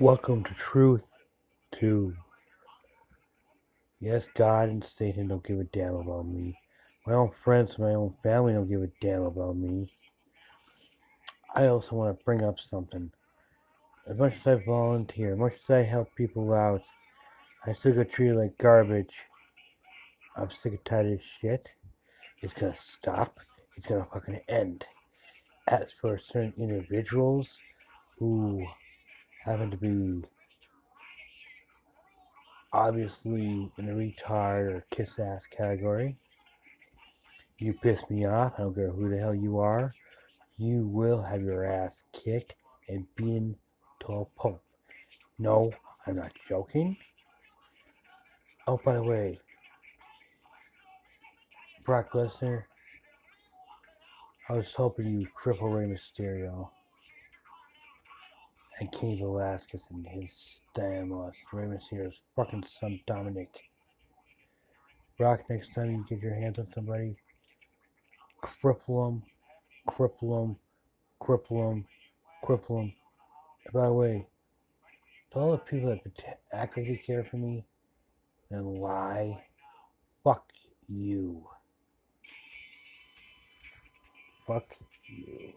Welcome to Truth 2. Yes, God and Satan don't give a damn about me. My own friends, my own family don't give a damn about me. I also want to bring up something. As much as I volunteer, as much as I help people out, I still get treated like garbage. I'm sick and tired of shit. It's gonna stop. It's gonna fucking end. As for certain individuals who happen to be obviously in the retard or kiss ass category. You piss me off, I don't care who the hell you are. You will have your ass kicked and beaten to a pulp. No, I'm not joking. Oh, by the way, Brock Lesnar, I was hoping you cripple Rey Mysterio and Cain Velasquez and his damn uh, Rey Mysterio's fucking son Dominic. Rock, next time you get your hands on somebody, cripple them, cripple them, cripple them, cripple them. By the way, to all the people that act like care for me and lie, fuck you. Fuck you.